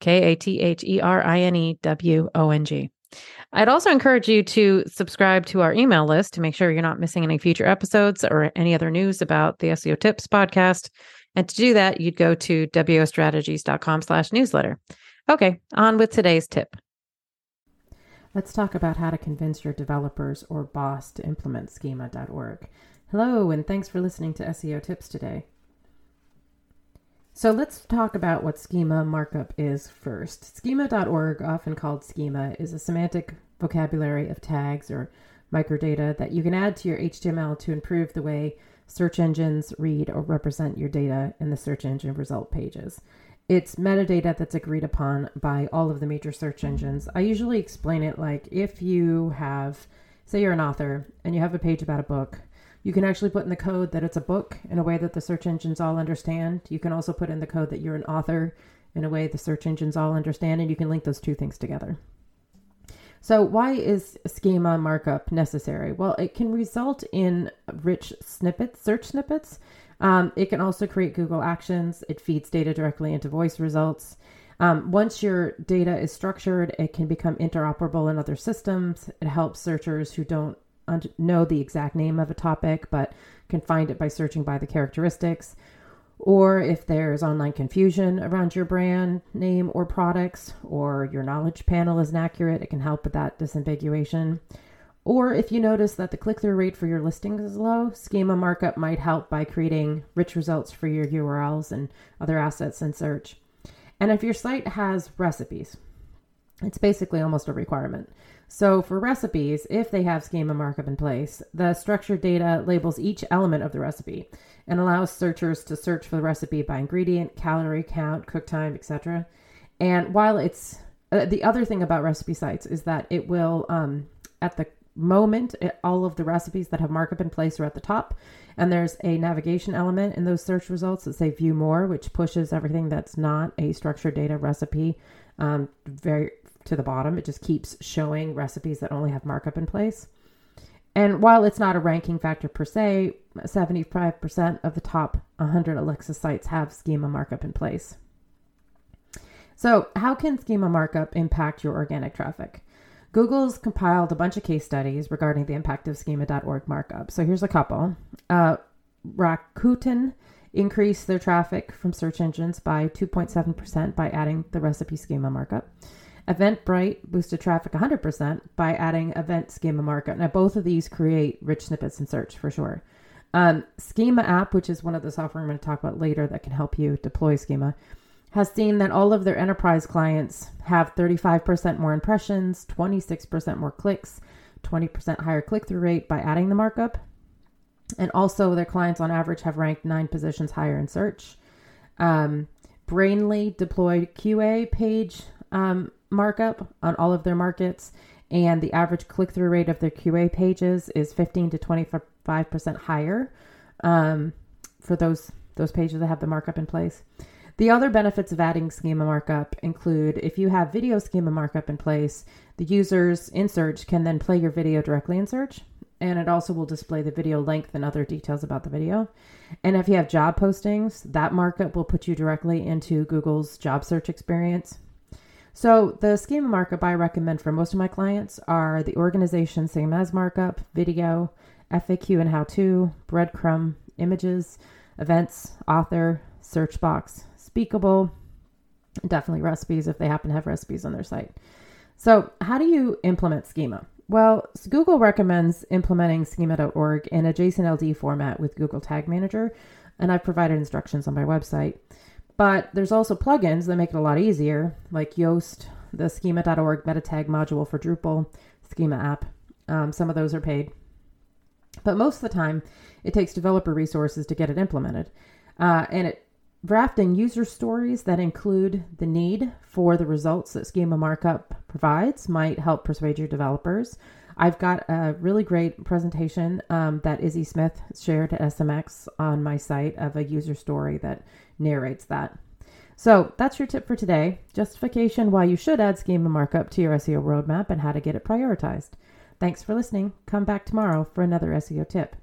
K A T H E R I N E W O N G. I'd also encourage you to subscribe to our email list to make sure you're not missing any future episodes or any other news about the SEO Tips podcast. And to do that, you'd go to wostrategies.com slash newsletter. Okay, on with today's tip. Let's talk about how to convince your developers or boss to implement schema.org. Hello, and thanks for listening to SEO Tips today. So let's talk about what schema markup is first. Schema.org, often called schema, is a semantic vocabulary of tags or microdata that you can add to your HTML to improve the way search engines read or represent your data in the search engine result pages. It's metadata that's agreed upon by all of the major search engines. I usually explain it like if you have, say, you're an author and you have a page about a book you can actually put in the code that it's a book in a way that the search engines all understand. You can also put in the code that you're an author in a way the search engines all understand, and you can link those two things together. So, why is schema markup necessary? Well, it can result in rich snippets, search snippets. Um, it can also create Google Actions. It feeds data directly into voice results. Um, once your data is structured, it can become interoperable in other systems. It helps searchers who don't know the exact name of a topic, but can find it by searching by the characteristics. Or if there's online confusion around your brand name or products, or your knowledge panel isn't accurate, it can help with that disambiguation. Or if you notice that the click through rate for your listings is low, schema markup might help by creating rich results for your URLs and other assets in search. And if your site has recipes, it's basically almost a requirement. So for recipes, if they have schema markup in place, the structured data labels each element of the recipe and allows searchers to search for the recipe by ingredient, calorie count, cook time, etc. And while it's uh, the other thing about recipe sites is that it will um, at the moment it, all of the recipes that have markup in place are at the top and there's a navigation element in those search results that say view more which pushes everything that's not a structured data recipe um, very to the bottom. It just keeps showing recipes that only have markup in place. And while it's not a ranking factor per se, 75% of the top 100 Alexa sites have schema markup in place. So, how can schema markup impact your organic traffic? Google's compiled a bunch of case studies regarding the impact of schema.org markup. So, here's a couple. Uh, Rakuten increased their traffic from search engines by 2.7% by adding the recipe schema markup. Eventbrite boosted traffic 100% by adding event schema markup. Now, both of these create rich snippets in search for sure. Um, schema app, which is one of the software I'm going to talk about later that can help you deploy schema, has seen that all of their enterprise clients have 35% more impressions, 26% more clicks, 20% higher click through rate by adding the markup. And also, their clients on average have ranked nine positions higher in search. Um, Brainly deployed QA page um, markup on all of their markets, and the average click through rate of their QA pages is 15 to 25 percent higher um, for those those pages that have the markup in place. The other benefits of adding schema markup include if you have video schema markup in place, the users in search can then play your video directly in search. And it also will display the video length and other details about the video. And if you have job postings, that markup will put you directly into Google's job search experience. So the schema markup I recommend for most of my clients are the organization same as markup, video, FAQ and how to, breadcrumb, images, events, author, search box, speakable, definitely recipes if they happen to have recipes on their site. So, how do you implement schema? Well, Google recommends implementing schema.org in a JSON LD format with Google Tag Manager, and I've provided instructions on my website. But there's also plugins that make it a lot easier, like Yoast, the schema.org meta tag module for Drupal, schema app. Um, some of those are paid. But most of the time, it takes developer resources to get it implemented. Uh, and it drafting user stories that include the need for the results that schema markup provides might help persuade your developers. I've got a really great presentation um, that Izzi Smith shared at SMX on my site of a user story that narrates that. So that's your tip for today justification why you should add schema markup to your SEO roadmap and how to get it prioritized. Thanks for listening. Come back tomorrow for another SEO tip.